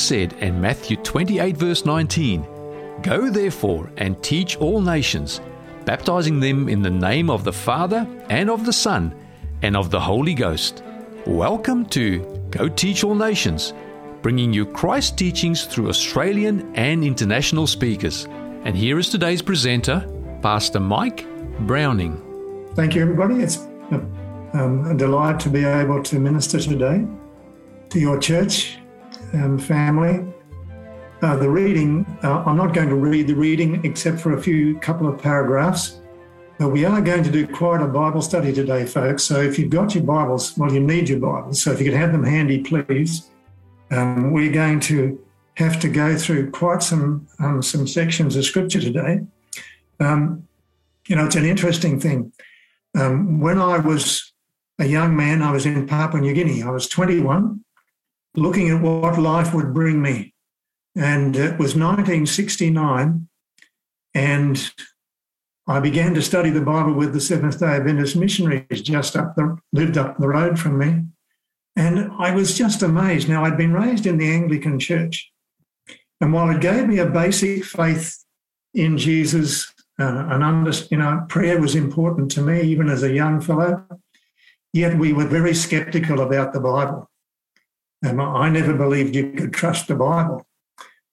Jesus said in Matthew 28, verse 19, Go therefore and teach all nations, baptizing them in the name of the Father and of the Son and of the Holy Ghost. Welcome to Go Teach All Nations, bringing you Christ teachings through Australian and international speakers. And here is today's presenter, Pastor Mike Browning. Thank you, everybody. It's a, um, a delight to be able to minister today to your church and family. Uh, the reading, uh, I'm not going to read the reading except for a few couple of paragraphs, but we are going to do quite a Bible study today, folks. So if you've got your Bibles, well, you need your Bibles. So if you could have them handy, please. Um, we're going to have to go through quite some um, some sections of Scripture today. Um, you know, it's an interesting thing. Um, when I was a young man, I was in Papua New Guinea. I was 21 looking at what life would bring me. And it was 1969, and I began to study the Bible with the Seventh day Adventist missionaries just up the, lived up the road from me. And I was just amazed. Now, I'd been raised in the Anglican church. And while it gave me a basic faith in Jesus, uh, and under, you know, prayer was important to me even as a young fellow, yet we were very skeptical about the Bible. And I never believed you could trust the Bible.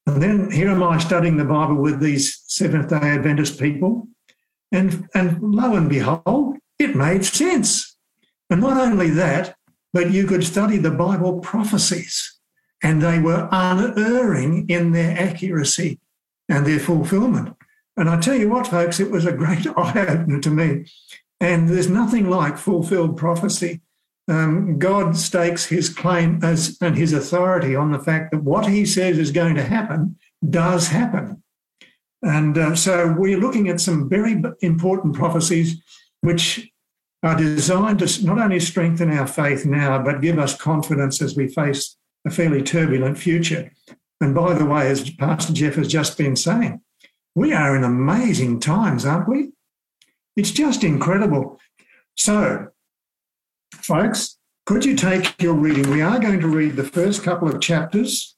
And then here am I studying the Bible with these Seventh day Adventist people. And, and lo and behold, it made sense. And not only that, but you could study the Bible prophecies, and they were unerring in their accuracy and their fulfillment. And I tell you what, folks, it was a great eye opener to me. And there's nothing like fulfilled prophecy um, God stakes his claim as and his authority on the fact that what he says is going to happen does happen. And uh, so we're looking at some very important prophecies which are designed to not only strengthen our faith now, but give us confidence as we face a fairly turbulent future. And by the way, as Pastor Jeff has just been saying, we are in amazing times, aren't we? It's just incredible. So, folks, could you take your reading? We are going to read the first couple of chapters,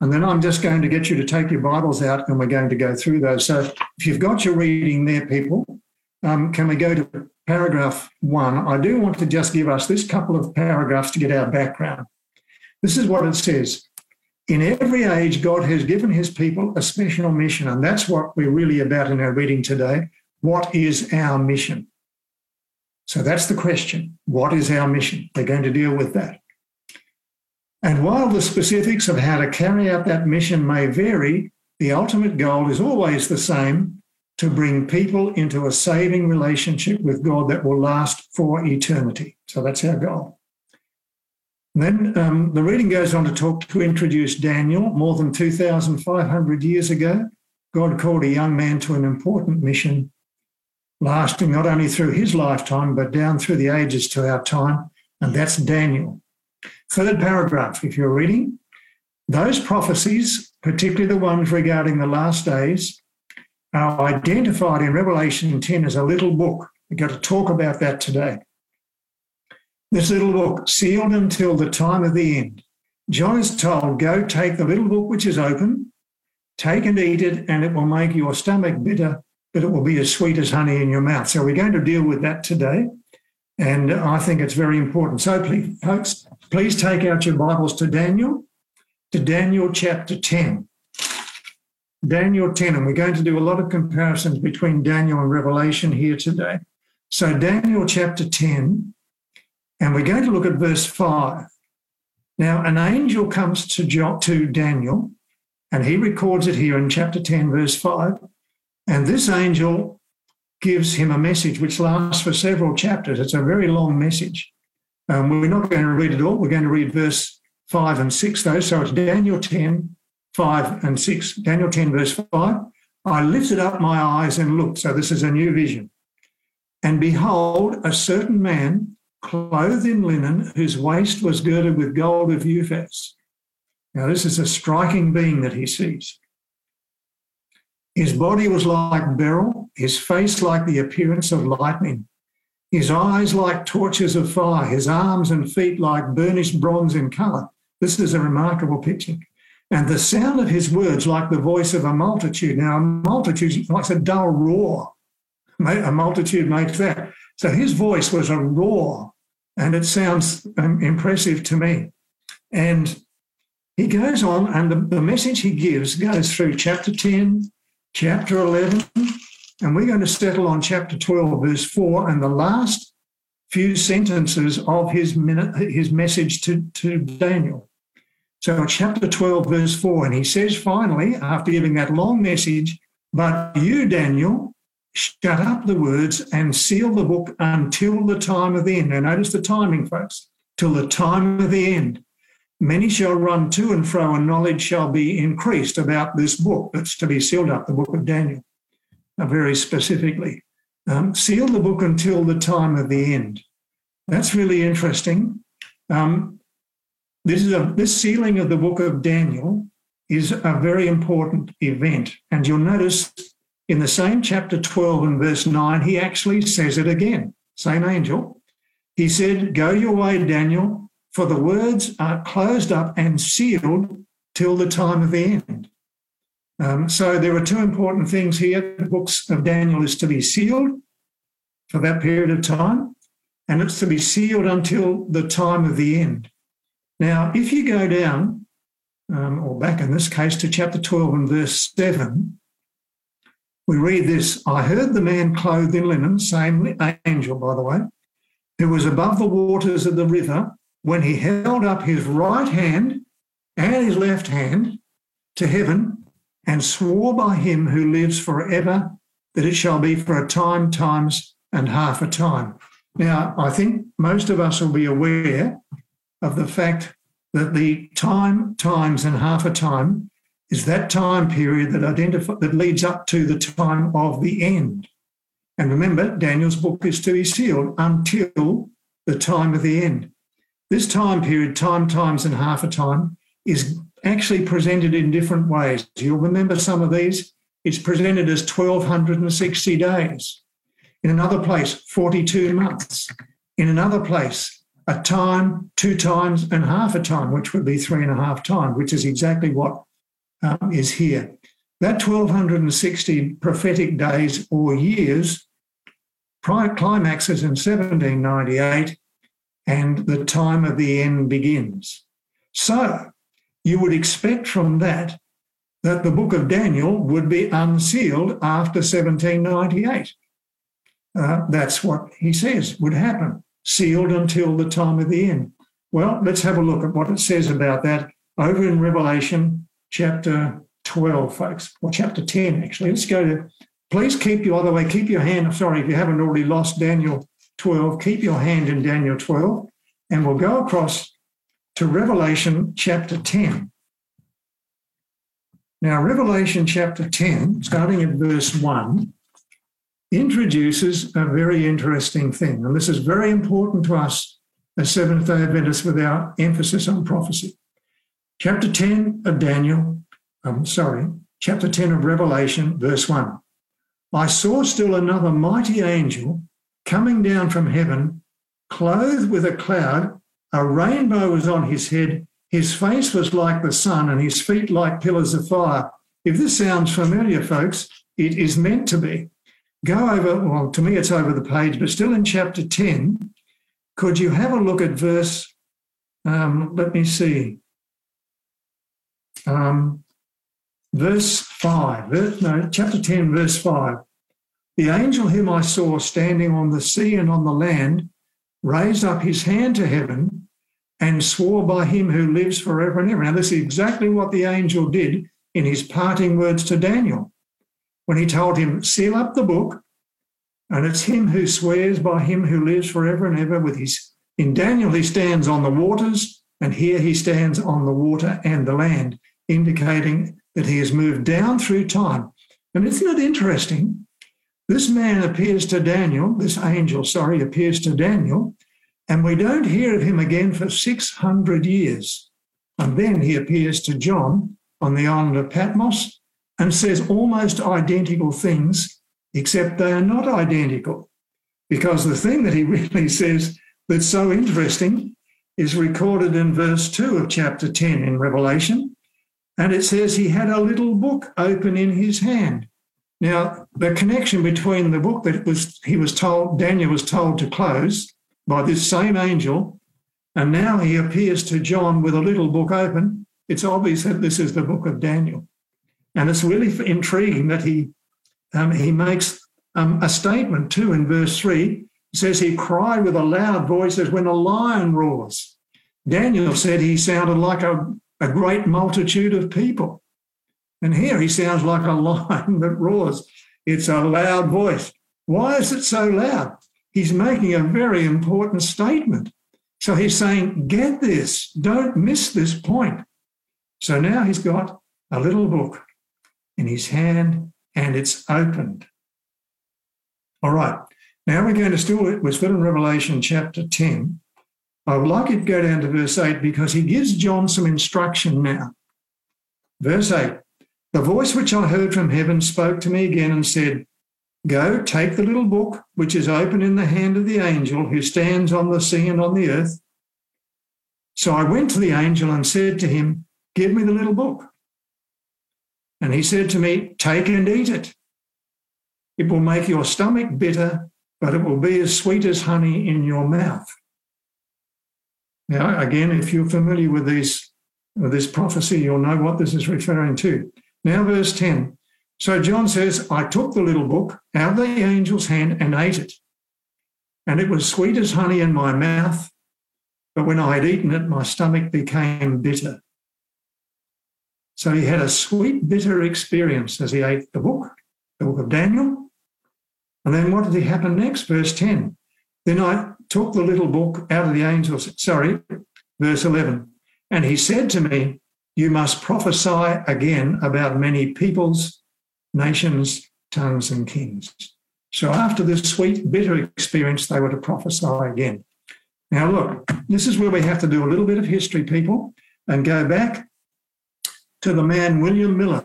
and then I'm just going to get you to take your Bibles out and we're going to go through those. So if you've got your reading there, people, um, can we go to paragraph one? I do want to just give us this couple of paragraphs to get our background. This is what it says. In every age, God has given his people a special mission, and that's what we're really about in our reading today. What is our mission? So that's the question. What is our mission? They're going to deal with that. And while the specifics of how to carry out that mission may vary, the ultimate goal is always the same to bring people into a saving relationship with God that will last for eternity. So that's our goal. Then um, the reading goes on to talk to introduce Daniel. More than 2,500 years ago, God called a young man to an important mission lasting not only through his lifetime, but down through the ages to our time, and that's Daniel. Third paragraph, if you're reading, those prophecies, particularly the ones regarding the last days, are identified in Revelation 10 as a little book. We've got to talk about that today. This little book, sealed until the time of the end. John is told, Go take the little book which is open, take and eat it, and it will make your stomach bitter but it will be as sweet as honey in your mouth. So we're going to deal with that today. And I think it's very important. So please, folks, please take out your Bibles to Daniel, to Daniel chapter 10. Daniel 10, and we're going to do a lot of comparisons between Daniel and Revelation here today. So, Daniel chapter 10, and we're going to look at verse 5. Now, an angel comes to, to Daniel, and he records it here in chapter 10, verse 5. And this angel gives him a message which lasts for several chapters. It's a very long message. Um, we're not going to read it all. We're going to read verse 5 and 6, though. So it's Daniel 10, 5 and 6. Daniel 10, verse 5. I lifted up my eyes and looked. So this is a new vision. And behold, a certain man clothed in linen, whose waist was girded with gold of Uphaz. Now, this is a striking being that he sees. His body was like beryl, his face like the appearance of lightning, his eyes like torches of fire, his arms and feet like burnished bronze in colour. This is a remarkable picture. and the sound of his words like the voice of a multitude. Now, a multitude like a dull roar. A multitude makes that. So his voice was a roar, and it sounds um, impressive to me. And he goes on, and the, the message he gives goes through chapter 10, chapter 11, and we're going to settle on chapter 12, verse 4, and the last few sentences of his, minute, his message to, to Daniel. So, chapter 12, verse 4, and he says finally, after giving that long message, but you, Daniel, shut up the words and seal the book until the time of the end. Now, notice the timing, folks, till the time of the end. Many shall run to and fro, and knowledge shall be increased about this book that's to be sealed up, the book of Daniel, very specifically. Um, seal the book until the time of the end. That's really interesting. Um, this is a this sealing of the book of Daniel is a very important event. And you'll notice in the same chapter 12 and verse 9, he actually says it again. Same angel. He said, Go your way, Daniel, for the words are closed up and sealed till the time of the end. Um, so there are two important things here. The books of Daniel is to be sealed for that period of time, and it's to be sealed until the time of the end. Now, if you go down, um, or back in this case to chapter 12 and verse 7, we read this I heard the man clothed in linen, same angel, by the way, who was above the waters of the river, when he held up his right hand and his left hand to heaven and swore by him who lives forever that it shall be for a time, times, and half a time. Now, I think most of us will be aware of the fact that the time, times, and half a time is that time period that identify that leads up to the time of the end. And remember, Daniel's book is to be sealed until the time of the end. This time period, time, times, and half a time, is actually presented in different ways. You'll remember some of these. It's presented as 1260 days. In another place, 42 months. In another place, a time, two times, and half a time, which would be three and a half times, which is exactly what um, is here. That 1260 prophetic days or years prior climaxes in 1798, and the time of the end begins. So you would expect from that that the book of Daniel would be unsealed after 1798. Uh, that's what he says would happen sealed until the time of the end. Well, let's have a look at what it says about that over in Revelation chapter 12, folks, or chapter 10, actually. Let's go to, please keep your other way, keep your hand, sorry, if you haven't already lost Daniel 12, keep your hand in Daniel 12, and we'll go across to Revelation chapter 10. Now, Revelation chapter 10, starting at verse 1, introduces a very interesting thing. And this is very important to us as Seventh day Adventists with our emphasis on prophecy. Chapter 10 of Daniel, I'm sorry, chapter 10 of Revelation, verse 1. I saw still another mighty angel coming down from heaven, clothed with a cloud. A rainbow was on his head. His face was like the sun, and his feet like pillars of fire. If this sounds familiar, folks, it is meant to be go over, well, to me it's over the page, but still in chapter 10, could you have a look at verse, um, let me see, um, verse 5, verse, no, chapter 10, verse 5. The angel whom I saw standing on the sea and on the land raised up his hand to heaven and swore by him who lives forever and ever. Now, this is exactly what the angel did in his parting words to Daniel when he told him, Seal up the book, and it's him who swears by him who lives forever and ever with his. In Daniel, he stands on the waters, and here he stands on the water and the land, indicating that he has moved down through time. And isn't it interesting? This man appears to Daniel, this angel, sorry, appears to Daniel, and we don't hear of him again for 600 years. And then he appears to John on the island of Patmos, and says almost identical things, except they are not identical. Because the thing that he really says that's so interesting is recorded in verse 2 of chapter 10 in Revelation. And it says he had a little book open in his hand. Now, the connection between the book that was he was told, Daniel was told to close by this same angel, and now he appears to John with a little book open. It's obvious that this is the book of Daniel. And it's really intriguing that he um, he makes um, a statement too in verse 3. It says he cried with a loud voice as when a lion roars. Daniel said he sounded like a, a great multitude of people. And here he sounds like a lion that roars. It's a loud voice. Why is it so loud? He's making a very important statement. So he's saying, get this, don't miss this point. So now he's got a little book in his hand and it's opened. All right, now we're going to still, we're still in Revelation chapter 10. I would like you to go down to verse 8 because he gives John some instruction now. Verse 8 the voice which I heard from heaven spoke to me again and said, Go, take the little book which is open in the hand of the angel who stands on the sea and on the earth. So I went to the angel and said to him, Give me the little book. And he said to me, Take and eat it. It will make your stomach bitter, but it will be as sweet as honey in your mouth. Now, again, if you're familiar with these with this prophecy, you'll know what this is referring to. Now, verse 10. So John says, I took the little book out of the angel's hand and ate it. And it was sweet as honey in my mouth. But when I had eaten it, my stomach became bitter. So he had a sweet, bitter experience as he ate the book, the book of Daniel. And then what did he happen next? Verse 10. Then I took the little book out of the angel's, sorry, verse 11. And he said to me, you must prophesy again about many peoples, nations, tongues, and kings. So after this sweet, bitter experience, they were to prophesy again. Now, look, this is where we have to do a little bit of history, people, and go back to the man William Miller.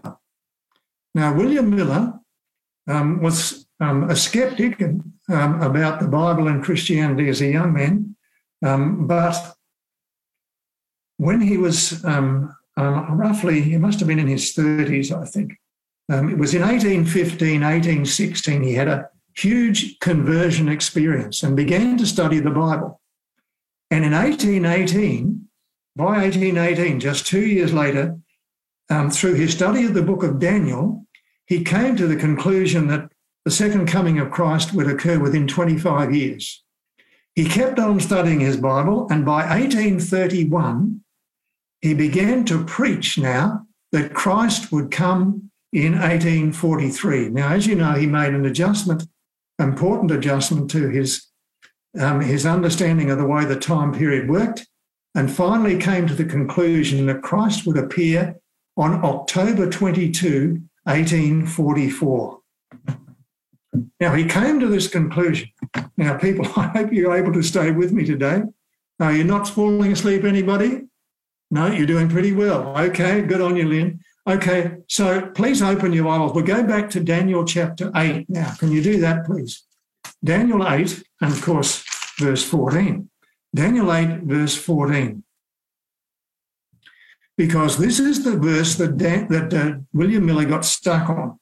Now, William Miller um, was um, a skeptic um, about the Bible and Christianity as a young man, um, but when he was um, um, roughly, he must have been in his 30s, I think. Um, it was in 1815, 1816, he had a huge conversion experience and began to study the Bible. And in 1818, by 1818, just two years later, um, through his study of the book of Daniel, he came to the conclusion that the second coming of Christ would occur within 25 years. He kept on studying his Bible, and by 1831, he began to preach now that Christ would come in 1843. Now, as you know, he made an adjustment, important adjustment to his um, his understanding of the way the time period worked, and finally came to the conclusion that Christ would appear on October 22, 1844. Now, he came to this conclusion. Now, people, I hope you're able to stay with me today. Now, you're not falling asleep, anybody? No, you're doing pretty well. Okay, good on you, Lynn. Okay, so please open your Bibles. We'll go back to Daniel chapter 8 now. Can you do that, please? Daniel 8, and of course, verse 14. Daniel 8, verse 14. Because this is the verse that, Dan, that uh, William Miller got stuck on.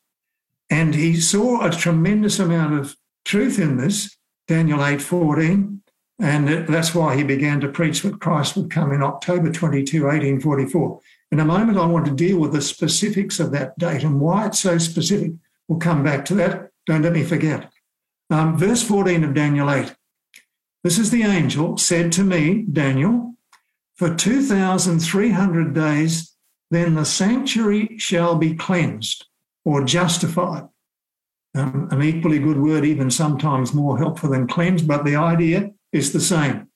And he saw a tremendous amount of truth in this, Daniel 8, 14. And that's why he began to preach that Christ would come in October 22, 1844. In a moment, I want to deal with the specifics of that date and why it's so specific. We'll come back to that. Don't let me forget. Um, verse 14 of Daniel 8. This is the angel said to me, Daniel, for 2,300 days, then the sanctuary shall be cleansed or justified. Um, an equally good word, even sometimes more helpful than cleansed, but the idea is the same.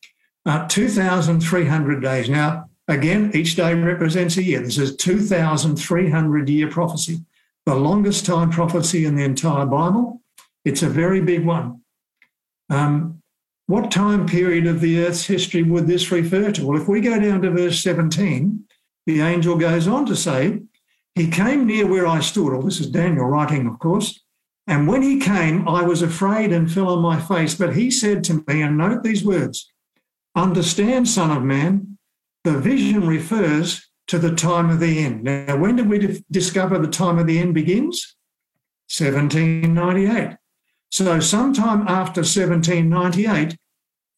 Uh, 2,300 days. Now, again, each day represents a year. This is 2,300 year prophecy, the longest time prophecy in the entire Bible. It's a very big one. Um, what time period of the earth's history would this refer to? Well, if we go down to verse 17, the angel goes on to say, He came near where I stood. Well, this is Daniel writing, of course. And when he came, I was afraid and fell on my face. But he said to me, and note these words Understand, Son of Man, the vision refers to the time of the end. Now, when did we discover the time of the end begins? 1798. So, sometime after 1798,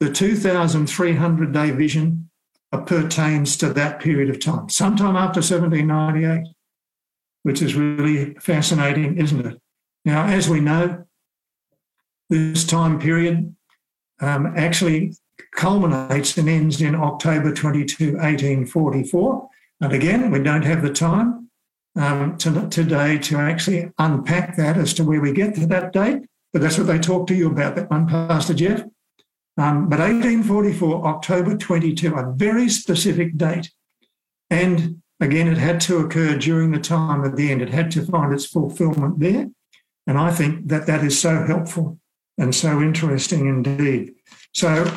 the 2,300 day vision pertains to that period of time, sometime after 1798, which is really fascinating, isn't it? Now, as we know, this time period um, actually culminates and ends in October 22, 1844. And again, we don't have the time um, to, today to actually unpack that as to where we get to that date, but that's what they talk to you about, that one, Pastor Jeff. Um, but 1844, October 22, a very specific date. And again, it had to occur during the time of the end. It had to find its fulfillment there. And I think that that is so helpful and so interesting indeed. So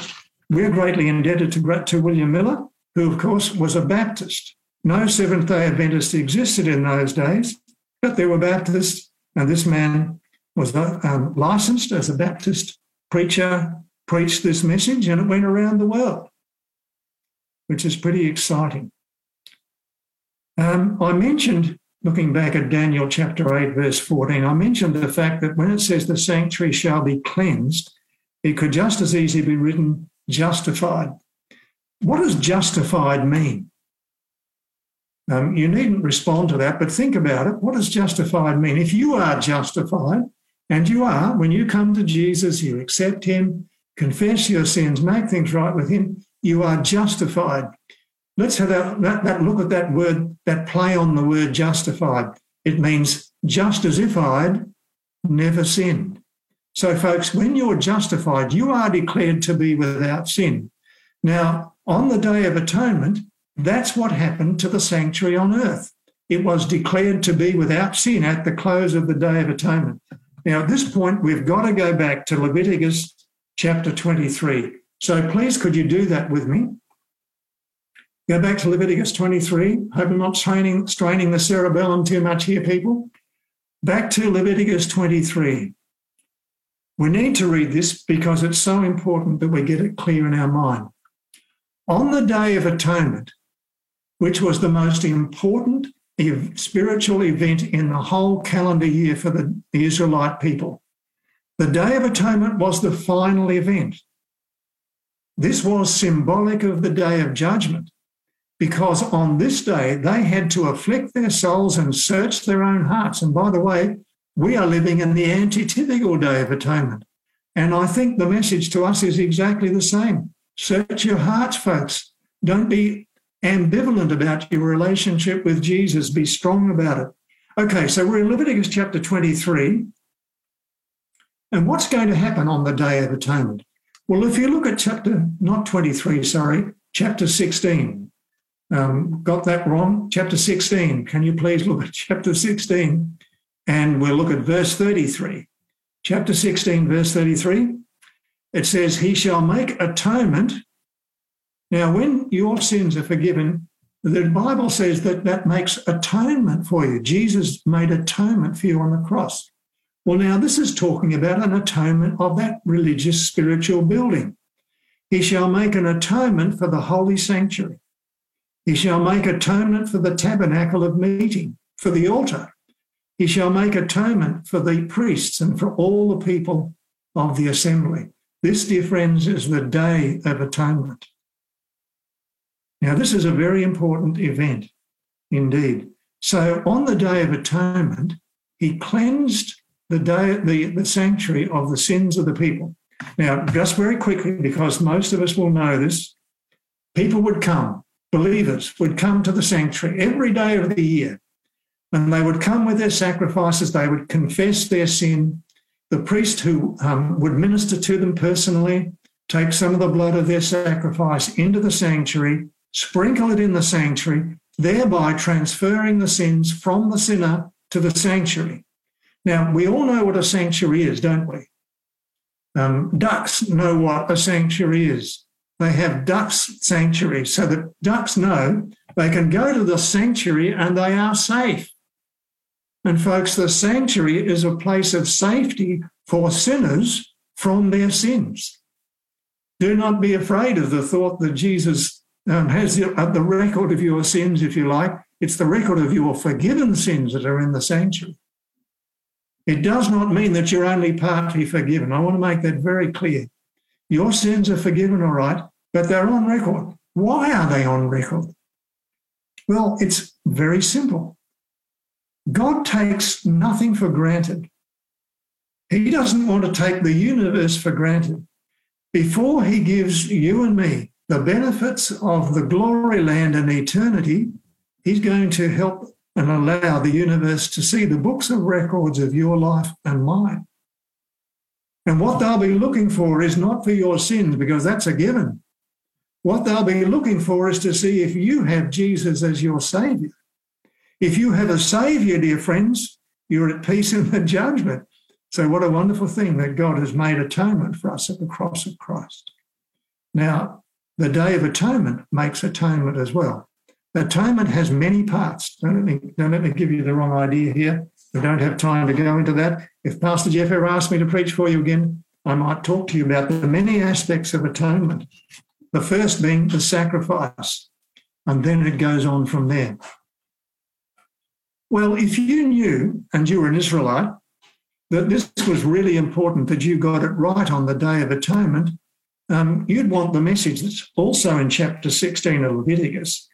we're greatly indebted to, to William Miller, who, of course, was a Baptist. No Seventh day Adventist existed in those days, but there were Baptists, and this man was uh, um, licensed as a Baptist preacher, preached this message, and it went around the world, which is pretty exciting. Um, I mentioned, looking back at Daniel chapter 8, verse 14, I mentioned the fact that when it says the sanctuary shall be cleansed, it could just as easily be written justified. What does justified mean? Um, you needn't respond to that, but think about it. What does justified mean? If you are justified, and you are, when you come to Jesus, you accept Him, confess your sins, make things right with Him, you are justified. Let's have that, that, that look at that word, that play on the word justified. It means just as if I'd never sinned. So, folks, when you're justified, you are declared to be without sin. Now, on the Day of Atonement, that's what happened to the sanctuary on earth. It was declared to be without sin at the close of the Day of Atonement. Now, at this point, we've got to go back to Leviticus chapter 23. So please, could you do that with me? Go back to Leviticus 23. Hope I'm not straining, straining the cerebellum too much here, people. Back to Leviticus 23. We need to read this because it's so important that we get it clear in our mind. On the Day of Atonement, which was the most important spiritual event in the whole calendar year for the Israelite people, the Day of Atonement was the final event. This was symbolic of the Day of Judgment because on this day they had to afflict their souls and search their own hearts. And by the way, we are living in the antitypical Day of Atonement. And I think the message to us is exactly the same. Search your hearts, folks. Don't be ambivalent about your relationship with Jesus. Be strong about it. Okay, so we're in Leviticus chapter 23. And what's going to happen on the Day of Atonement? Well, if you look at chapter, not 23, sorry, chapter 16. Um, got that wrong? Chapter 16. Can you please look at chapter 16? And we'll look at verse 33. Chapter 16, verse 33. It says, He shall make atonement. Now, when your sins are forgiven, the Bible says that that makes atonement for you. Jesus made atonement for you on the cross. Well, now this is talking about an atonement of that religious spiritual building. He shall make an atonement for the holy sanctuary. He shall make atonement for the tabernacle of meeting, for the altar, he shall make atonement for the priests and for all the people of the assembly. This, dear friends, is the day of atonement. Now, this is a very important event indeed. So, on the day of atonement, he cleansed the day, the, the sanctuary of the sins of the people. Now, just very quickly, because most of us will know this, people would come, believers would come to the sanctuary every day of the year and they would come with their sacrifices, they would confess their sin. The priest who um, would minister to them personally, take some of the blood of their sacrifice into the sanctuary, sprinkle it in the sanctuary, thereby transferring the sins from the sinner to the sanctuary. Now, we all know what a sanctuary is, don't we? Um, ducks know what a sanctuary is. They have ducks sanctuaries so that ducks know they can go to the sanctuary and they are safe. And folks, the sanctuary is a place of safety for sinners from their sins. Do not be afraid of the thought that Jesus um, has the, uh, the record of your sins, if you like. It's the record of your forgiven sins that are in the sanctuary. It does not mean that you're only partly forgiven. I want to make that very clear. Your sins are forgiven, all right, but they're on record. Why are they on record? Well, it's very simple. God takes nothing for granted. He doesn't want to take the universe for granted. Before he gives you and me the benefits of the glory land and eternity, he's going to help and allow the universe to see the books of records of your life and mine. And what they'll be looking for is not for your sins, because that's a given. What they'll be looking for is to see if you have Jesus as your Savior. If you have a Savior, dear friends, you're at peace in the judgment. So, what a wonderful thing that God has made atonement for us at the cross of Christ. Now, the Day of Atonement makes atonement as well. Atonement has many parts. Don't let me, don't let me give you the wrong idea here. We don't have time to go into that. If Pastor Jeff ever asked me to preach for you again, I might talk to you about the many aspects of atonement. The first being the sacrifice, and then it goes on from there. Well, if you knew, and you were an Israelite, that this was really important that you got it right on the Day of Atonement, um, you'd want the message that's also in chapter 16 of Leviticus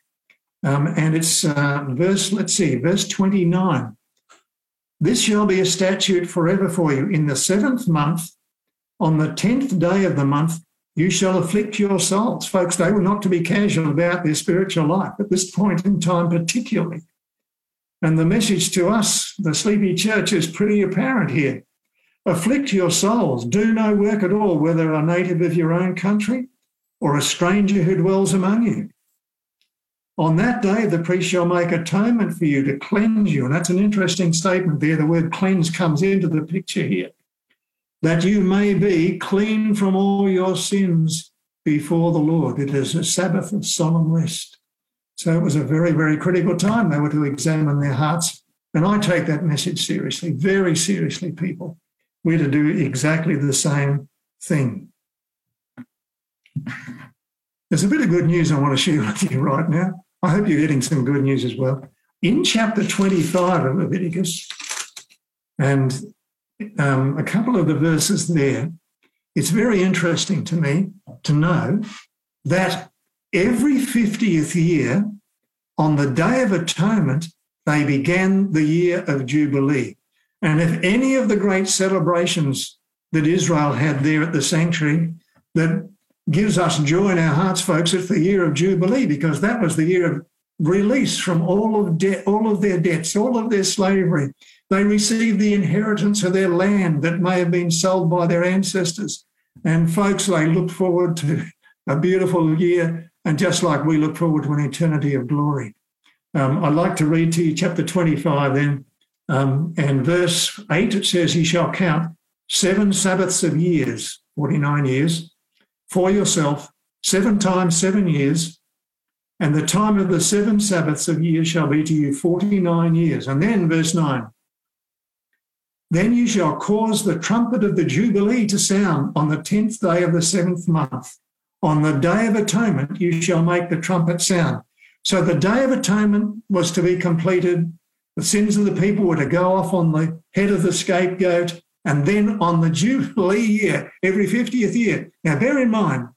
um, and it's uh, verse, let's see, verse 29. This shall be a statute forever for you. In the seventh month, on the tenth day of the month, you shall afflict your souls. Folks, they were not to be casual about their spiritual life at this point in time, particularly. And the message to us, the sleepy church, is pretty apparent here. Afflict your souls, do no work at all, whether a native of your own country or a stranger who dwells among you. On that day, the priest shall make atonement for you to cleanse you. And that's an interesting statement there. The word cleanse comes into the picture here. That you may be clean from all your sins before the Lord. It is a Sabbath of solemn rest. So it was a very, very critical time. They were to examine their hearts. And I take that message seriously, very seriously, people. We're to do exactly the same thing. There's a bit of good news I want to share with you right now. I hope you're getting some good news as well. In chapter 25 of Leviticus, and um, a couple of the verses there, it's very interesting to me to know that every 50th year, on the Day of Atonement, they began the year of Jubilee. And if any of the great celebrations that Israel had there at the sanctuary that gives us joy in our hearts, folks, it's the year of Jubilee because that was the year of release from all of debt, all of their debts, all of their slavery. They received the inheritance of their land that may have been sold by their ancestors. And folks, they look forward to a beautiful year, and just like we look forward to an eternity of glory. Um, I'd like to read to you chapter 25 then, um, and verse 8 it says, He shall count seven Sabbaths of years, 49 years, for yourself seven times seven years, and the time of the seven Sabbaths of years shall be to you 49 years. And then, verse 9, then you shall cause the trumpet of the Jubilee to sound on the tenth day of the seventh month. On the day of atonement, you shall make the trumpet sound. So the day of atonement was to be completed. The sins of the people were to go off on the head of the scapegoat. And then on the Jubilee year, every 50th year. Now, bear in mind,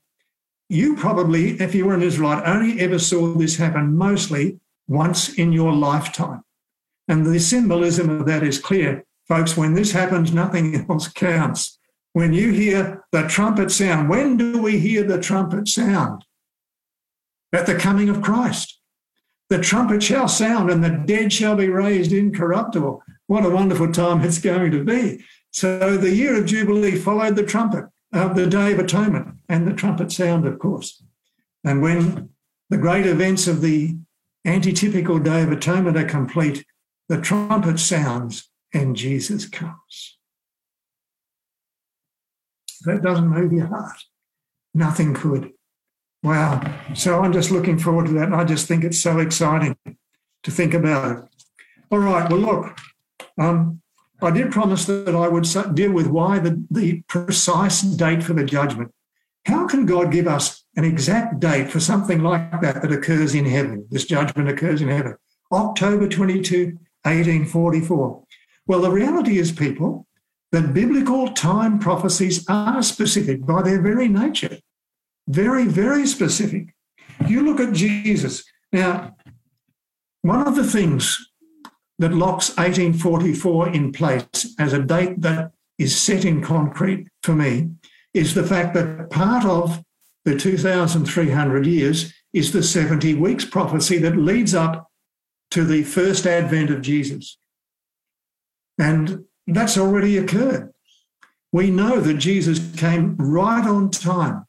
you probably, if you were an Israelite, only ever saw this happen mostly once in your lifetime. And the symbolism of that is clear. Folks, when this happens, nothing else counts. When you hear the trumpet sound, when do we hear the trumpet sound? At the coming of Christ. The trumpet shall sound and the dead shall be raised incorruptible. What a wonderful time it's going to be. So the year of Jubilee followed the trumpet of the Day of Atonement and the trumpet sound, of course. And when the great events of the antitypical Day of Atonement are complete, the trumpet sounds and Jesus comes. That doesn't move your heart. Nothing could. Wow. So I'm just looking forward to that. And I just think it's so exciting to think about it. All right. Well, look, um, I did promise that I would deal with why the, the precise date for the judgment. how can God give us an exact date for something like that that occurs in heaven? This judgment occurs in heaven. October 22, 1844. Well, the reality is, people, that biblical time prophecies are specific by their very nature. Very, very specific. You look at Jesus. Now, one of the things that locks 1844 in place as a date that is set in concrete for me is the fact that part of the 2,300 years is the 70 weeks prophecy that leads up to the first advent of Jesus. And that's already occurred. We know that Jesus came right on time.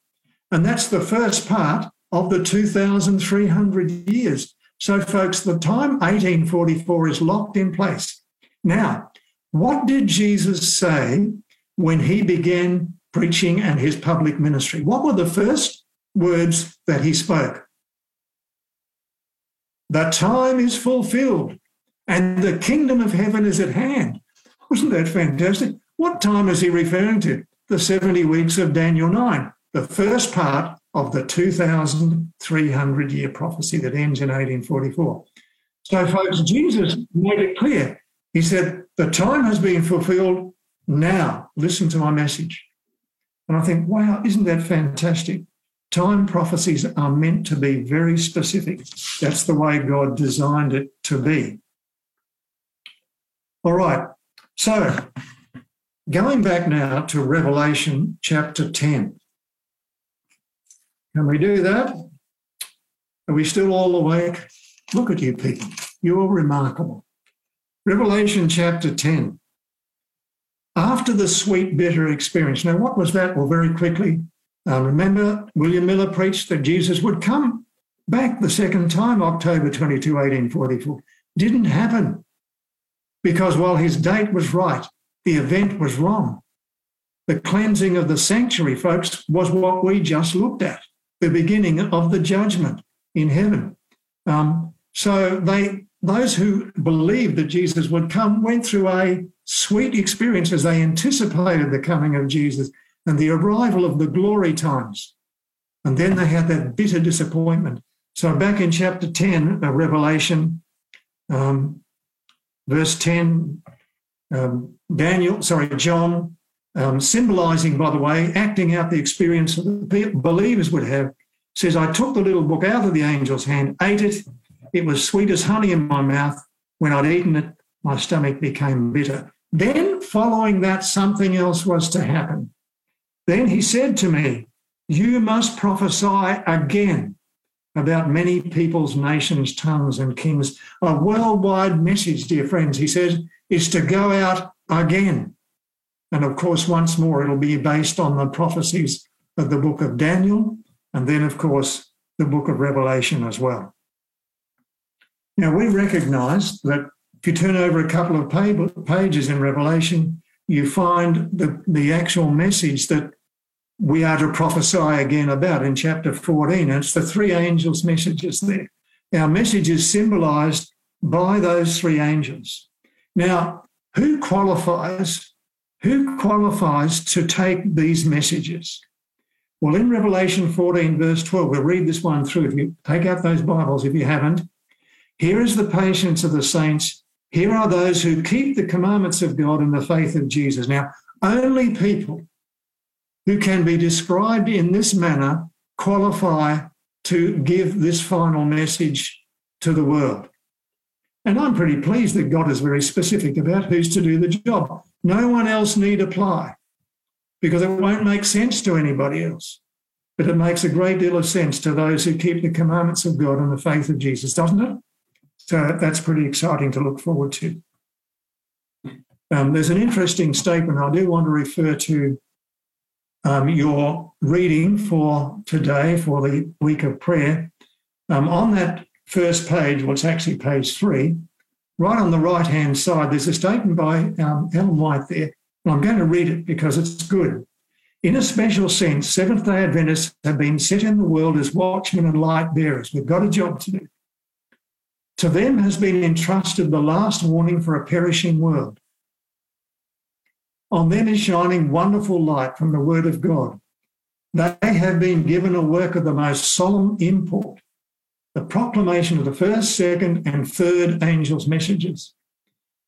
And that's the first part of the 2,300 years. So, folks, the time 1844 is locked in place. Now, what did Jesus say when he began preaching and his public ministry? What were the first words that he spoke? The time is fulfilled and the kingdom of heaven is at hand. Wasn't that fantastic? What time is he referring to? The 70 weeks of Daniel 9, the first part of the 2,300 year prophecy that ends in 1844. So, folks, Jesus made it clear. He said, The time has been fulfilled now. Listen to my message. And I think, wow, isn't that fantastic? Time prophecies are meant to be very specific. That's the way God designed it to be. All right. So, going back now to Revelation chapter 10. Can we do that? Are we still all awake? Look at you people. You're remarkable. Revelation chapter 10. After the sweet, bitter experience. Now, what was that? Well, very quickly, uh, remember William Miller preached that Jesus would come back the second time, October 22, 1844. Didn't happen because while his date was right, the event was wrong. The cleansing of the sanctuary, folks, was what we just looked at the beginning of the judgment in heaven. Um, so they, those who believed that Jesus would come, went through a sweet experience as they anticipated the coming of Jesus and the arrival of the glory times. And then they had that bitter disappointment. So back in chapter 10 of Revelation, um, verse 10, um, Daniel, sorry, John um, symbolizing, by the way, acting out the experience that the believers would have, says, I took the little book out of the angel's hand, ate it. It was sweet as honey in my mouth. When I'd eaten it, my stomach became bitter. Then, following that, something else was to happen. Then he said to me, You must prophesy again about many peoples, nations, tongues, and kings. A worldwide message, dear friends, he says, is to go out again. And of course, once more, it'll be based on the prophecies of the book of Daniel, and then, of course, the book of Revelation as well. Now, we recognize that if you turn over a couple of pages in Revelation, you find the, the actual message that we are to prophesy again about in chapter 14. And it's the three angels' messages there. Our message is symbolized by those three angels. Now, who qualifies who qualifies to take these messages? Well, in Revelation 14, verse 12, we'll read this one through. If you take out those Bibles, if you haven't, here is the patience of the saints. Here are those who keep the commandments of God and the faith of Jesus. Now, only people who can be described in this manner qualify to give this final message to the world. And I'm pretty pleased that God is very specific about who's to do the job. No one else need apply because it won't make sense to anybody else. But it makes a great deal of sense to those who keep the commandments of God and the faith of Jesus, doesn't it? So that's pretty exciting to look forward to. Um, there's an interesting statement I do want to refer to um, your reading for today, for the week of prayer. Um, on that first page, well, it's actually page three, right on the right hand side, there's a statement by um, Ellen White there. And I'm going to read it because it's good. In a special sense, Seventh day Adventists have been set in the world as watchmen and light bearers. We've got a job to do. To them has been entrusted the last warning for a perishing world. On them is shining wonderful light from the Word of God. they have been given a work of the most solemn import the proclamation of the first, second, and third angels' messages.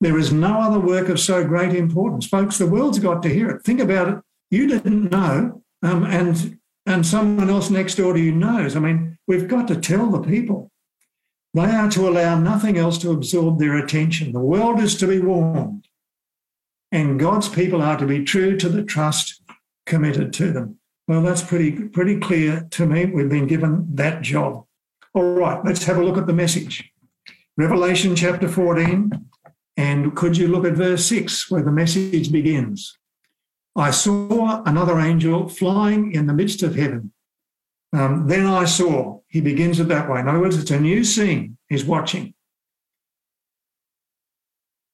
There is no other work of so great importance. Folks, the world's got to hear it. Think about it. You didn't know, um, and, and someone else next door to you knows. I mean, we've got to tell the people. They are to allow nothing else to absorb their attention. The world is to be warned, and God's people are to be true to the trust committed to them. Well, that's pretty pretty clear to me. We've been given that job. All right, let's have a look at the message. Revelation chapter 14, and could you look at verse 6 where the message begins? I saw another angel flying in the midst of heaven. Um, then I saw, he begins it that way. In other words, it's a new scene he's watching.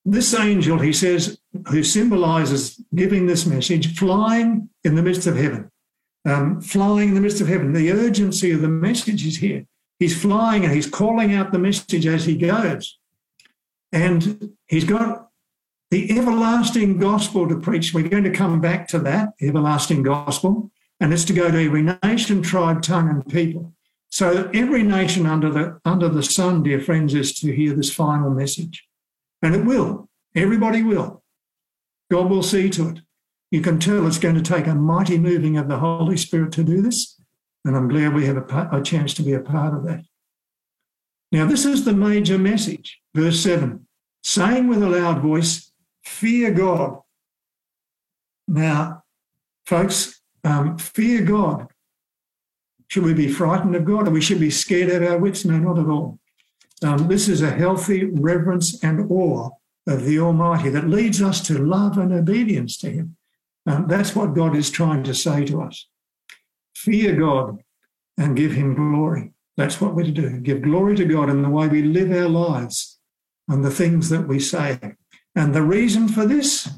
This angel, he says, who symbolizes giving this message, flying in the midst of heaven. Um, flying in the midst of heaven. The urgency of the message is here. He's flying and he's calling out the message as he goes. And he's got the everlasting gospel to preach. We're going to come back to that everlasting gospel, and it's to go to every nation, tribe, tongue, and people. So every nation under the under the sun, dear friends, is to hear this final message. And it will. Everybody will. God will see to it. You can tell it's going to take a mighty moving of the Holy Spirit to do this. And I'm glad we have a, a chance to be a part of that. Now, this is the major message, verse 7 saying with a loud voice, Fear God. Now, folks, um, fear God. Should we be frightened of God or we should be scared of our wits? No, not at all. Um, this is a healthy reverence and awe of the Almighty that leads us to love and obedience to Him. Um, that's what God is trying to say to us fear God and give him glory. That's what we're to do. Give glory to God in the way we live our lives and the things that we say. And the reason for this,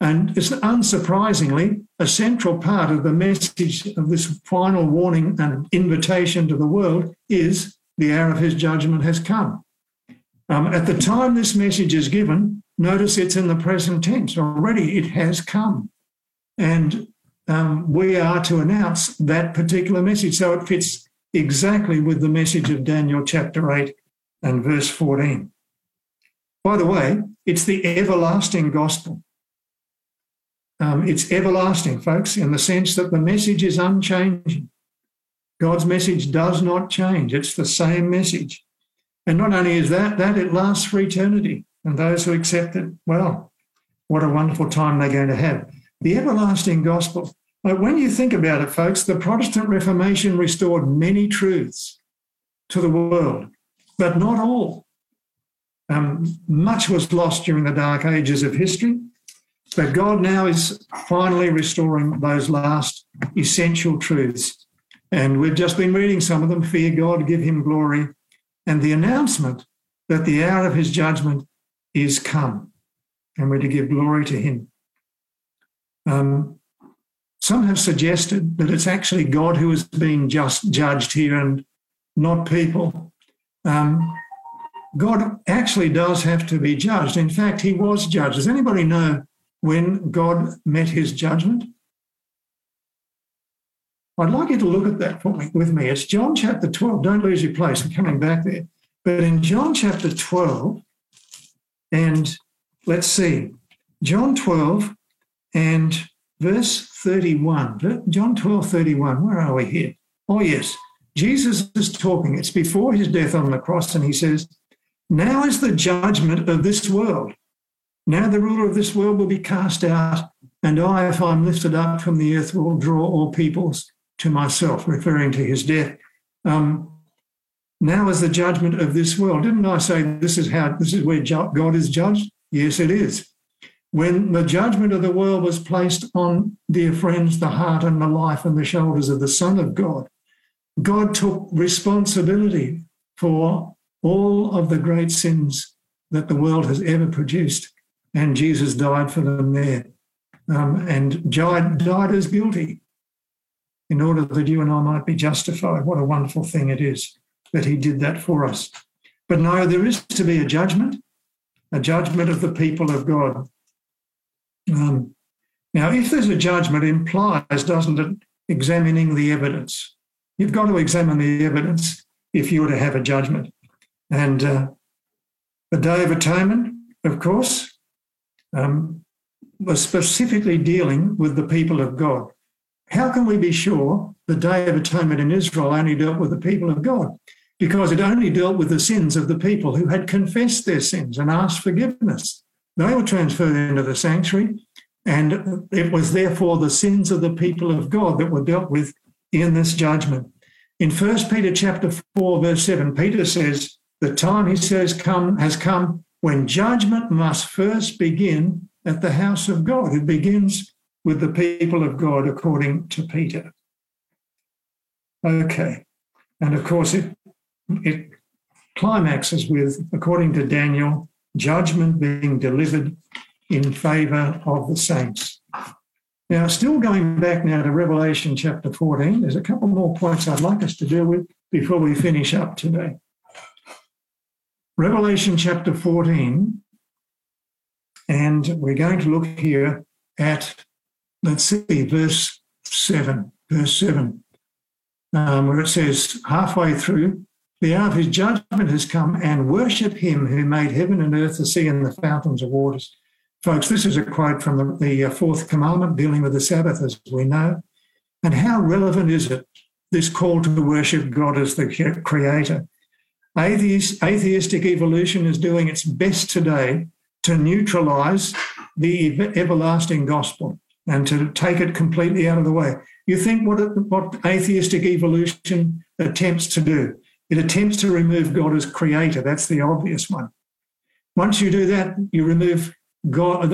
and it's unsurprisingly a central part of the message of this final warning and invitation to the world, is the hour of his judgment has come. Um, at the time this message is given, notice it's in the present tense. Already it has come. And um, we are to announce that particular message. So it fits exactly with the message of Daniel chapter 8 and verse 14. By the way, it's the everlasting gospel. Um, it's everlasting, folks, in the sense that the message is unchanging. God's message does not change. It's the same message. And not only is that, that it lasts for eternity. And those who accept it, well, what a wonderful time they're going to have. The everlasting gospel but when you think about it, folks, the Protestant Reformation restored many truths to the world, but not all. Um, much was lost during the dark ages of history, but God now is finally restoring those last essential truths. And we've just been reading some of them fear God, give him glory, and the announcement that the hour of his judgment is come, and we're to give glory to him. Um, some have suggested that it's actually God who is being just judged here and not people. Um, God actually does have to be judged. In fact, he was judged. Does anybody know when God met his judgment? I'd like you to look at that for me, with me. It's John chapter 12. Don't lose your place. I'm coming back there. But in John chapter 12, and let's see, John 12 and verse 31, John 12, 31. Where are we here? Oh, yes. Jesus is talking. It's before his death on the cross, and he says, Now is the judgment of this world. Now the ruler of this world will be cast out, and I, if I'm lifted up from the earth, will draw all peoples to myself, referring to his death. Um, now is the judgment of this world. Didn't I say this is how this is where God is judged? Yes, it is. When the judgment of the world was placed on, dear friends, the heart and the life and the shoulders of the Son of God, God took responsibility for all of the great sins that the world has ever produced, and Jesus died for them there. Um, and died, died as guilty in order that you and I might be justified. What a wonderful thing it is that he did that for us. But no, there is to be a judgment, a judgment of the people of God. Um, now, if there's a judgment, implies, doesn't it? examining the evidence. You've got to examine the evidence if you were to have a judgment. And uh, the Day of Atonement, of course, um, was specifically dealing with the people of God. How can we be sure the Day of Atonement in Israel only dealt with the people of God? Because it only dealt with the sins of the people who had confessed their sins and asked forgiveness. They were transferred into the sanctuary, and it was therefore the sins of the people of God that were dealt with in this judgment. In 1 Peter chapter 4, verse 7, Peter says, The time, he says, come has come when judgment must first begin at the house of God. It begins with the people of God, according to Peter. Okay. And of course, it, it climaxes with, according to Daniel, judgment being delivered in favor of the saints. Now, still going back now to Revelation chapter 14, there's a couple more points I'd like us to deal with before we finish up today. Revelation chapter 14, and we're going to look here at, let's see, verse 7. Verse 7, um, where it says, halfway through, the hour of his judgment has come, and worship him who made heaven and earth, the sea, and the fountains of waters. Folks, this is a quote from the, the uh, fourth commandment dealing with the Sabbath, as we know. And how relevant is it, this call to worship God as the creator? Atheist, atheistic evolution is doing its best today to neutralize the everlasting gospel and to take it completely out of the way. You think what, what atheistic evolution attempts to do? It attempts to remove God as creator. That's the obvious one. Once you do that, you remove God,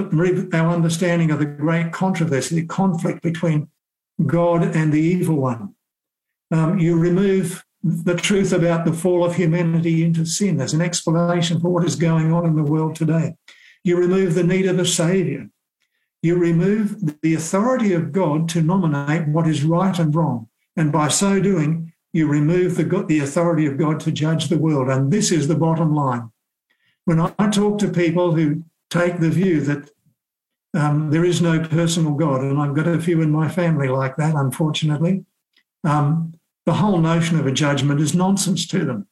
our understanding of the great controversy, the conflict between God and the evil one. Um, you remove the truth about the fall of humanity into sin as an explanation for what is going on in the world today. You remove the need of a savior. You remove the authority of God to nominate what is right and wrong. And by so doing, you remove the, the authority of God to judge the world. And this is the bottom line. When I talk to people who take the view that um, there is no personal God, and I've got a few in my family like that, unfortunately. Um, the whole notion of a judgment is nonsense to them.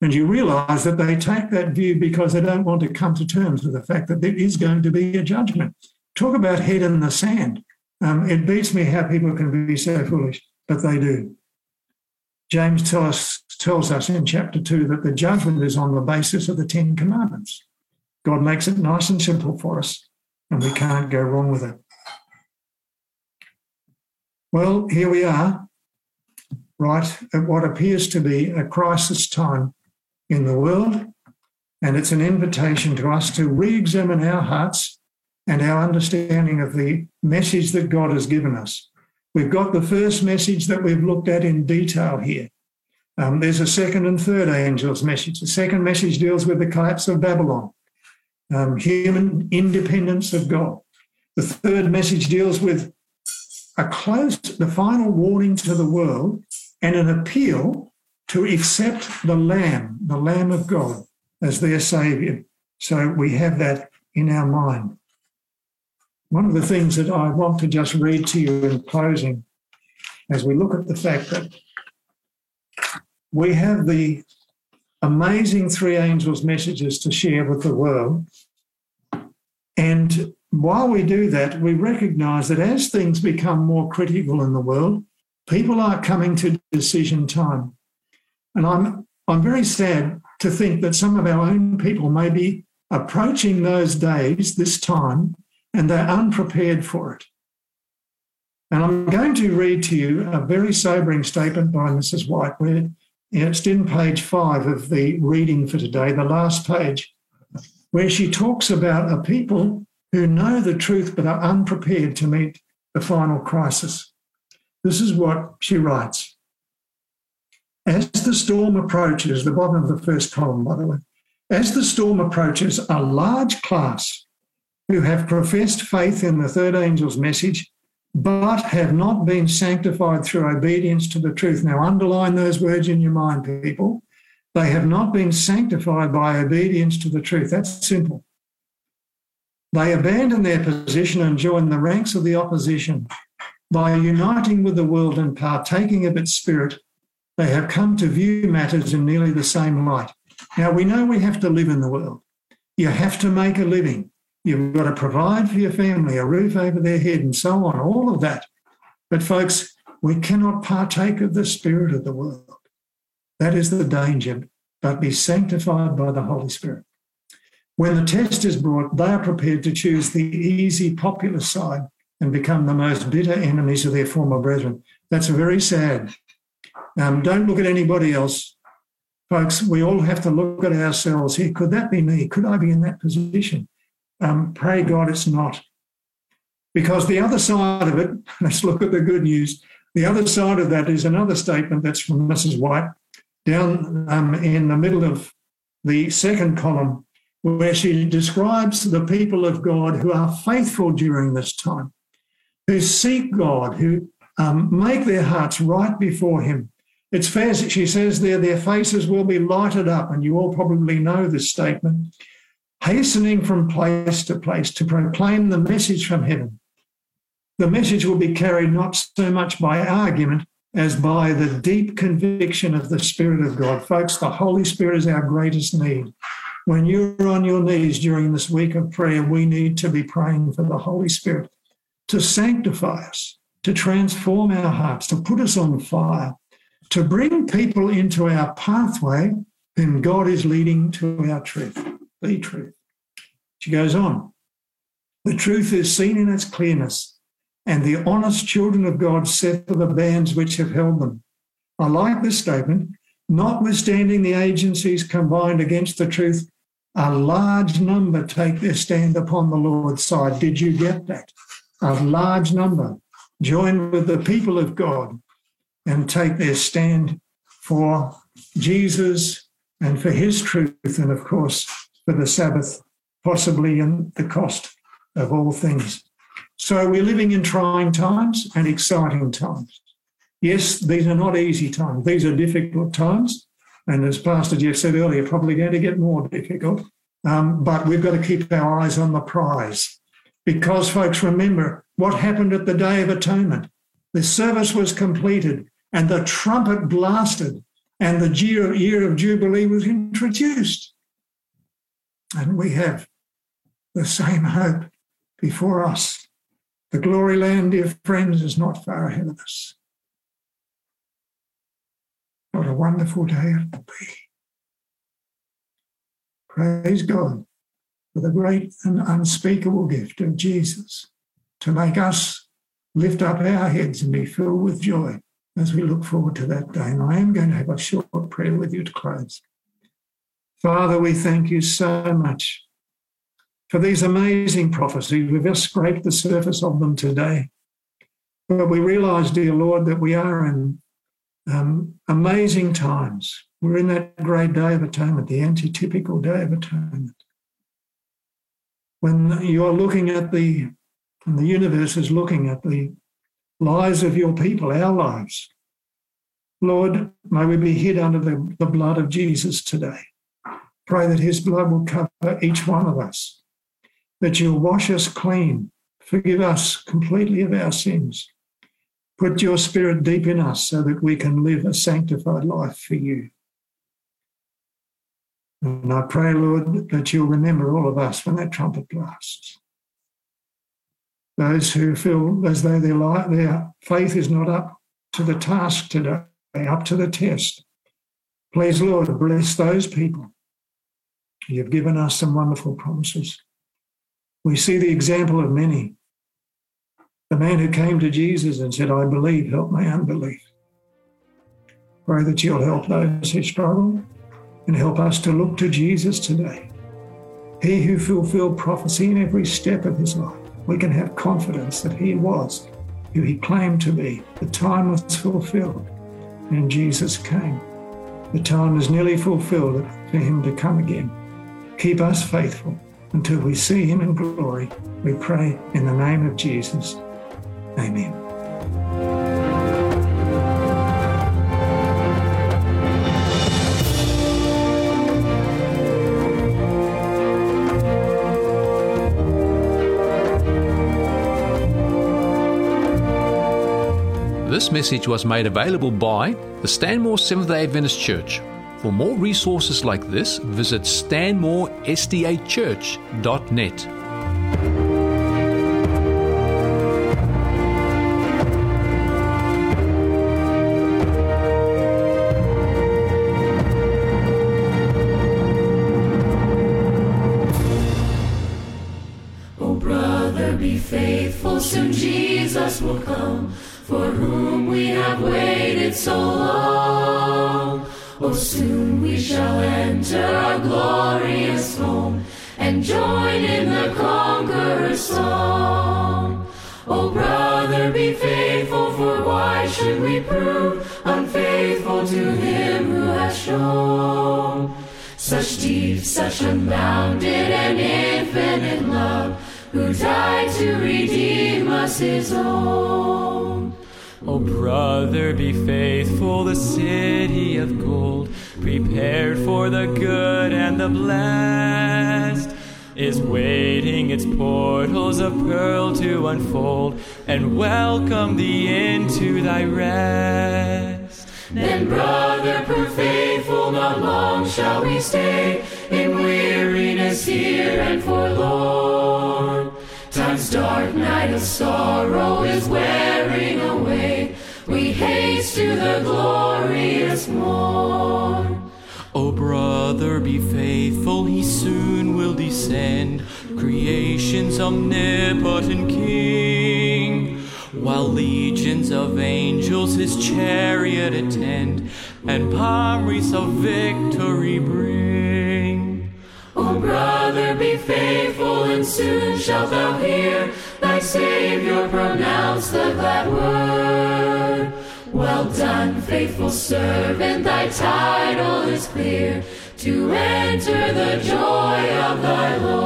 And you realize that they take that view because they don't want to come to terms with the fact that there is going to be a judgment. Talk about head in the sand. Um, it beats me how people can be so foolish, but they do. James tell us, tells us in chapter 2 that the judgment is on the basis of the Ten Commandments. God makes it nice and simple for us, and we can't go wrong with it. Well, here we are, right at what appears to be a crisis time in the world, and it's an invitation to us to re examine our hearts and our understanding of the message that God has given us. We've got the first message that we've looked at in detail here. Um, there's a second and third angel's message. The second message deals with the collapse of Babylon um, human independence of God. The third message deals with a close, the final warning to the world and an appeal to accept the Lamb, the Lamb of God, as their Savior. So we have that in our mind. One of the things that I want to just read to you in closing, as we look at the fact that we have the amazing three angels' messages to share with the world. And while we do that, we recognize that as things become more critical in the world, people are coming to decision time. And I'm, I'm very sad to think that some of our own people may be approaching those days, this time, and they're unprepared for it. And I'm going to read to you a very sobering statement by Mrs. White, where it's in page five of the reading for today, the last page, where she talks about a people who know the truth but are unprepared to meet the final crisis. This is what she writes. As the storm approaches, the bottom of the first column, by the way, as the storm approaches, a large class who have professed faith in the third angel's message but have not been sanctified through obedience to the truth. Now, underline those words in your mind, people. They have not been sanctified by obedience to the truth. That's simple. They abandon their position and join the ranks of the opposition. by uniting with the world and partaking of its spirit, they have come to view matters in nearly the same light. Now, we know we have to live in the world. You have to make a living. You've got to provide for your family, a roof over their head, and so on, all of that. But, folks, we cannot partake of the spirit of the world. That is the danger, but be sanctified by the Holy Spirit. When the test is brought, they are prepared to choose the easy, popular side and become the most bitter enemies of their former brethren. That's very sad. Um, don't look at anybody else. Folks, we all have to look at ourselves here. Could that be me? Could I be in that position? Um, pray God it's not. Because the other side of it, let's look at the good news. The other side of that is another statement that's from Mrs. White down um, in the middle of the second column, where she describes the people of God who are faithful during this time, who seek God, who um, make their hearts right before Him. It's fair, she says there, their faces will be lighted up, and you all probably know this statement, hastening from place to place to proclaim the message from heaven. The message will be carried not so much by argument as by the deep conviction of the Spirit of God. Folks, the Holy Spirit is our greatest need. When you're on your knees during this week of prayer, we need to be praying for the Holy Spirit to sanctify us, to transform our hearts, to put us on fire, to bring people into our pathway whom God is leading to our truth, the truth. She goes on. The truth is seen in its clearness and the honest children of God settle the bands which have held them. I like this statement. Notwithstanding the agencies combined against the truth, a large number take their stand upon the Lord's side. Did you get that? A large number join with the people of God and take their stand for Jesus and for his truth, and of course, for the Sabbath, possibly in the cost of all things. So we're living in trying times and exciting times. Yes, these are not easy times. These are difficult times. And as Pastor Jeff said earlier, probably going to get more difficult. Um, but we've got to keep our eyes on the prize. Because, folks, remember what happened at the Day of Atonement. The service was completed and the trumpet blasted and the year, year of Jubilee was introduced. And we have the same hope before us. The glory land, dear friends, is not far ahead of us. What a wonderful day it will be. Praise God for the great and unspeakable gift of Jesus to make us lift up our heads and be filled with joy as we look forward to that day. And I am going to have a short prayer with you to close. Father, we thank you so much for these amazing prophecies. We've just scraped the surface of them today. But we realize, dear Lord, that we are in um, amazing times. We're in that great day of atonement, the antitypical day of atonement. When you're looking at the, and the universe is looking at the lives of your people, our lives. Lord, may we be hid under the, the blood of Jesus today. Pray that his blood will cover each one of us that you'll wash us clean, forgive us completely of our sins. Put your spirit deep in us so that we can live a sanctified life for you. And I pray, Lord, that you'll remember all of us when that trumpet blasts. Those who feel as though their, life, their faith is not up to the task today, up to the test. Please, Lord, bless those people. You've given us some wonderful promises. We see the example of many. The man who came to Jesus and said, I believe, help my unbelief. Pray that you'll help those who struggle and help us to look to Jesus today. He who fulfilled prophecy in every step of his life. We can have confidence that he was who he claimed to be. The time was fulfilled and Jesus came. The time is nearly fulfilled for him to come again. Keep us faithful until we see him in glory. We pray in the name of Jesus. Amen. This message was made available by the Stanmore Seventh day Adventist Church. For more resources like this, visit stanmoresdachurch.net. Brother, be faithful, soon Jesus will come, should we prove unfaithful to him who has shown such deep, such unbounded and infinite love, who died to redeem us his own? Oh, brother, be faithful, the city of gold, prepared for the good and the blessed, is waiting its portals of pearl to unfold and welcome thee into thy rest. Then, brother, prove faithful, not long shall we stay in weariness here and forlorn. Time's dark night of sorrow is wearing away. We haste to the glorious morn. Brother, be faithful, he soon will descend, creation's omnipotent king. While legions of angels his chariot attend, and palm wreaths of victory bring. O brother, be faithful, and soon shalt thou hear thy Savior pronounce the glad word. Well done, faithful servant, thy title is clear to enter the joy of thy Lord.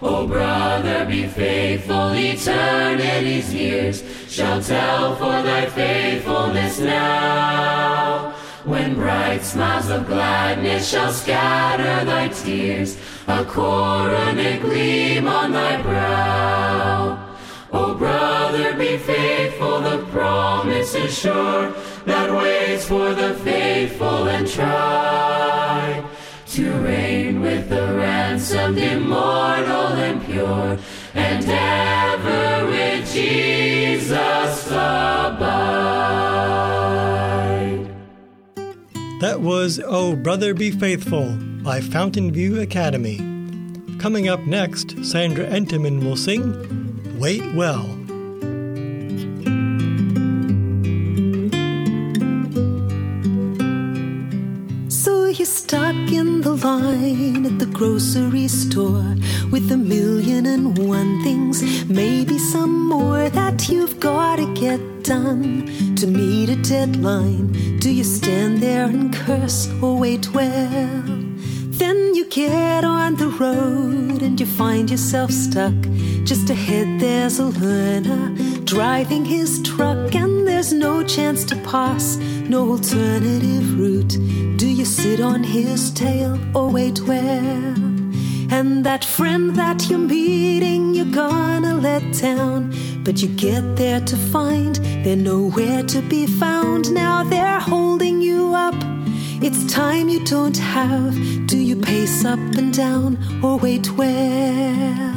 O brother, be faithful, eternity's years shall tell for thy faithfulness now. When bright smiles of gladness shall scatter thy tears, a coronet gleam on thy brow. O brother, be faithful, the promise is sure that waits for the faithful and tried to reign with the ransomed, immortal and pure, and ever with Jesus abide. That was Oh Brother Be Faithful by Fountainview Academy. Coming up next, Sandra Enterman will sing Wait Well. So you're stuck in the line at the grocery store with a million and one things, maybe some more that you've got to get done to meet a deadline. Do you stand there and curse or wait well? Then you get on the road and you find yourself stuck. Just ahead there's a learner driving his truck, and there's no chance to pass, no alternative route. Do you sit on his tail or wait where? And that friend that you're meeting, you're gonna let down. But you get there to find they're nowhere to be found. Now they're holding you up. It's time you don't have. Do you pace up and down or wait well?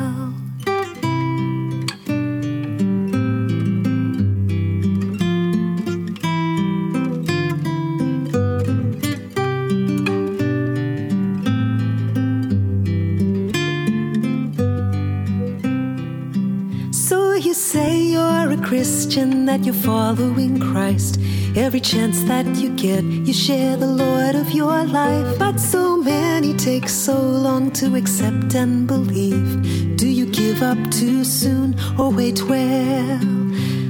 That you're following Christ. Every chance that you get, you share the Lord of your life. But so many take so long to accept and believe. Do you give up too soon or wait well?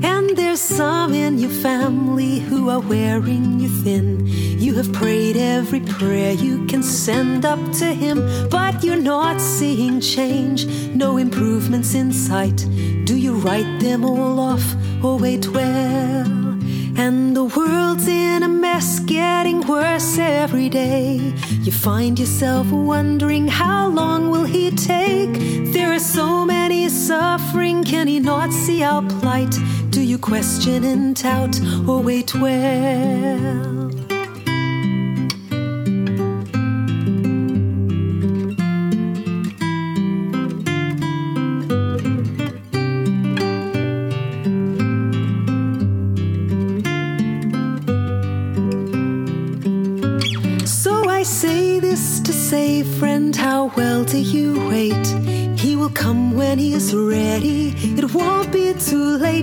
And there's some in your family who are wearing you thin. You have prayed every prayer you can send up to Him, but you're not seeing change, no improvements in sight. Do you write them all off or wait well? And the world's in a mess, getting worse every day. You find yourself wondering how long will he take? There are so many suffering? Can he not see our plight? Do you question and doubt or wait well?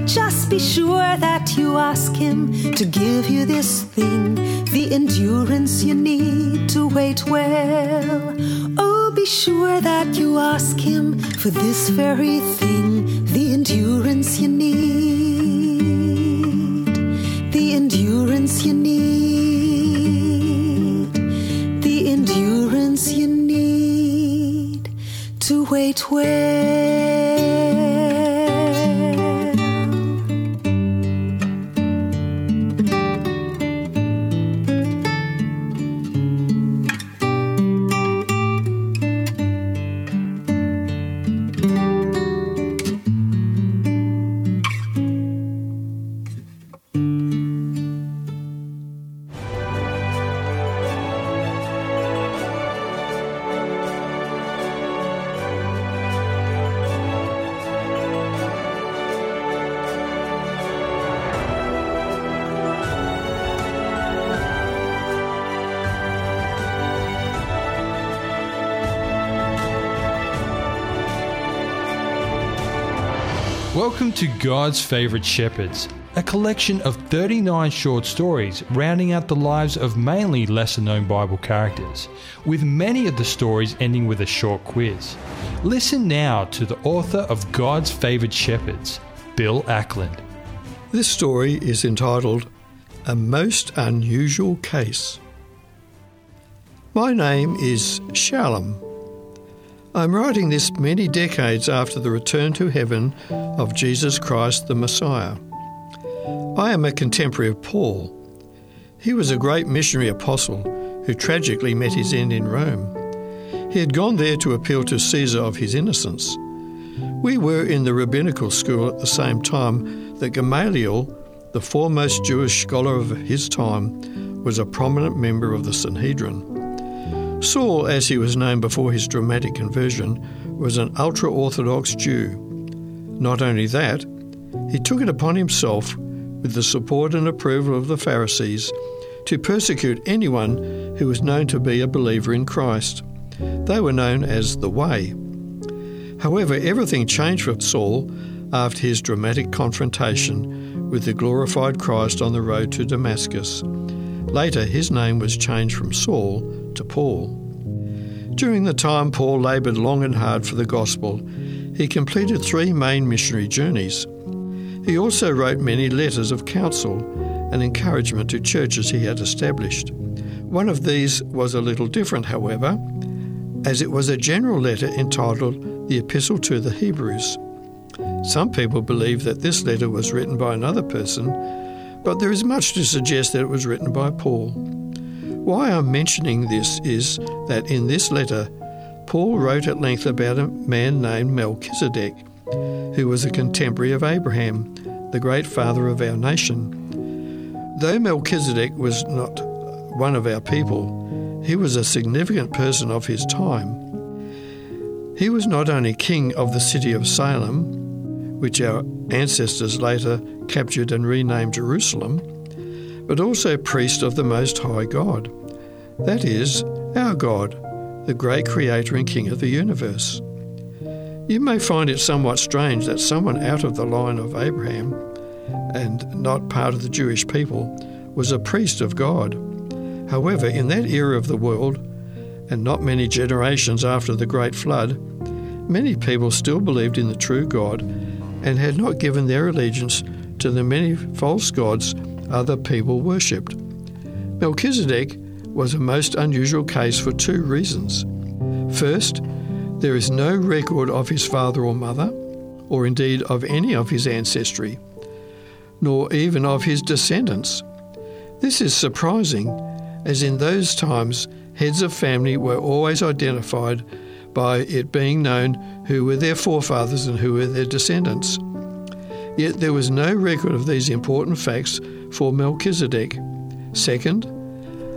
Just be sure that you ask him to give you this thing, the endurance you need to wait well. Oh, be sure that you ask him for this very thing, the endurance you need, the endurance you need, the endurance you need to wait well. Welcome to God's Favourite Shepherds, a collection of 39 short stories rounding out the lives of mainly lesser known Bible characters, with many of the stories ending with a short quiz. Listen now to the author of God's Favourite Shepherds, Bill Ackland. This story is entitled A Most Unusual Case. My name is Shalom. I'm writing this many decades after the return to heaven of Jesus Christ the Messiah. I am a contemporary of Paul. He was a great missionary apostle who tragically met his end in Rome. He had gone there to appeal to Caesar of his innocence. We were in the rabbinical school at the same time that Gamaliel, the foremost Jewish scholar of his time, was a prominent member of the Sanhedrin. Saul, as he was known before his dramatic conversion, was an ultra Orthodox Jew. Not only that, he took it upon himself, with the support and approval of the Pharisees, to persecute anyone who was known to be a believer in Christ. They were known as the Way. However, everything changed for Saul after his dramatic confrontation with the glorified Christ on the road to Damascus. Later, his name was changed from Saul to Paul. During the time Paul laboured long and hard for the gospel, he completed three main missionary journeys. He also wrote many letters of counsel and encouragement to churches he had established. One of these was a little different, however, as it was a general letter entitled The Epistle to the Hebrews. Some people believe that this letter was written by another person, but there is much to suggest that it was written by Paul. Why I'm mentioning this is that in this letter, Paul wrote at length about a man named Melchizedek, who was a contemporary of Abraham, the great father of our nation. Though Melchizedek was not one of our people, he was a significant person of his time. He was not only king of the city of Salem, which our ancestors later captured and renamed Jerusalem, but also priest of the Most High God. That is, our God, the great creator and king of the universe. You may find it somewhat strange that someone out of the line of Abraham and not part of the Jewish people was a priest of God. However, in that era of the world, and not many generations after the Great Flood, many people still believed in the true God and had not given their allegiance to the many false gods other people worshipped. Melchizedek was a most unusual case for two reasons. First, there is no record of his father or mother, or indeed of any of his ancestry, nor even of his descendants. This is surprising, as in those times heads of family were always identified by it being known who were their forefathers and who were their descendants. Yet there was no record of these important facts for Melchizedek. Second,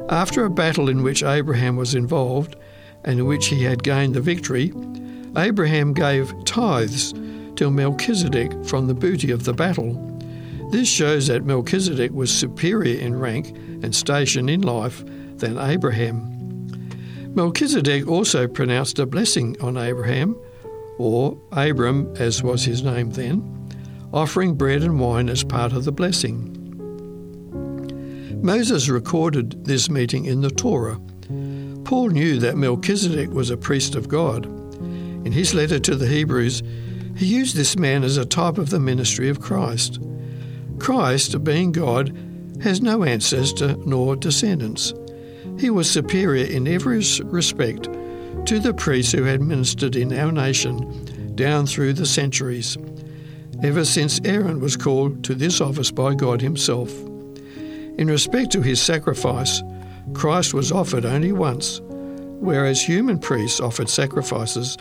after a battle in which Abraham was involved and in which he had gained the victory, Abraham gave tithes to Melchizedek from the booty of the battle. This shows that Melchizedek was superior in rank and station in life than Abraham. Melchizedek also pronounced a blessing on Abraham, or Abram as was his name then, offering bread and wine as part of the blessing. Moses recorded this meeting in the Torah. Paul knew that Melchizedek was a priest of God. In his letter to the Hebrews, he used this man as a type of the ministry of Christ. Christ, being God, has no ancestor nor descendants. He was superior in every respect to the priests who had ministered in our nation down through the centuries, ever since Aaron was called to this office by God Himself. In respect to his sacrifice, Christ was offered only once, whereas human priests offered sacrifices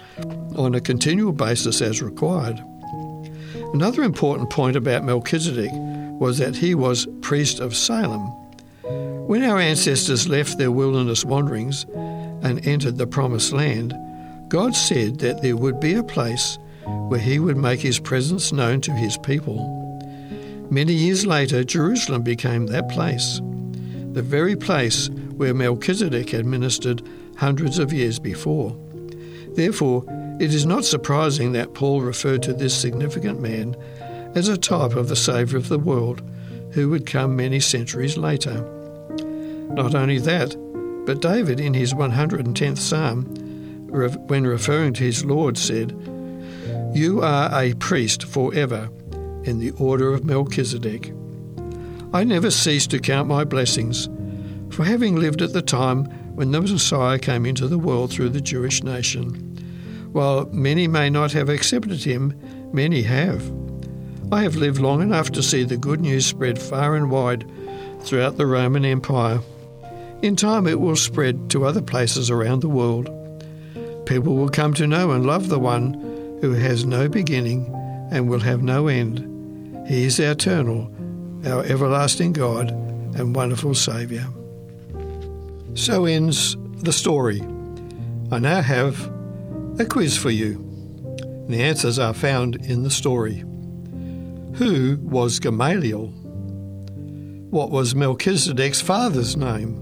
on a continual basis as required. Another important point about Melchizedek was that he was priest of Salem. When our ancestors left their wilderness wanderings and entered the promised land, God said that there would be a place where he would make his presence known to his people. Many years later, Jerusalem became that place, the very place where Melchizedek had ministered hundreds of years before. Therefore, it is not surprising that Paul referred to this significant man as a type of the Saviour of the world who would come many centuries later. Not only that, but David in his 110th Psalm, when referring to his Lord, said, You are a priest forever in the order of Melchizedek. I never cease to count my blessings, for having lived at the time when the Messiah came into the world through the Jewish nation. While many may not have accepted him, many have. I have lived long enough to see the good news spread far and wide throughout the Roman Empire. In time, it will spread to other places around the world. People will come to know and love the one who has no beginning and will have no end. He is our eternal, our everlasting God and wonderful Saviour. So ends the story. I now have a quiz for you. The answers are found in the story. Who was Gamaliel? What was Melchizedek's father's name?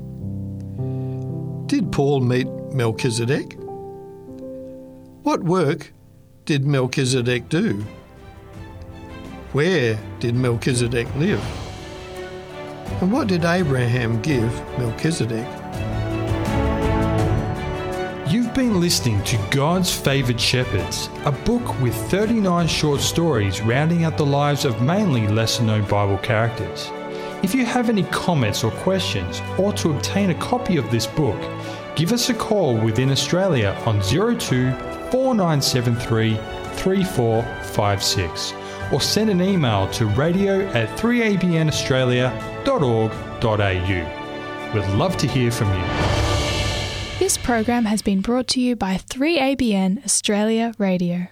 Did Paul meet Melchizedek? What work did Melchizedek do? Where did Melchizedek live? And what did Abraham give Melchizedek? You've been listening to God's Favoured Shepherds, a book with 39 short stories rounding out the lives of mainly lesser known Bible characters. If you have any comments or questions, or to obtain a copy of this book, give us a call within Australia on 02 4973 3456 or send an email to radio at 3abnaustralia.org.au. We'd love to hear from you. This program has been brought to you by 3ABN Australia Radio.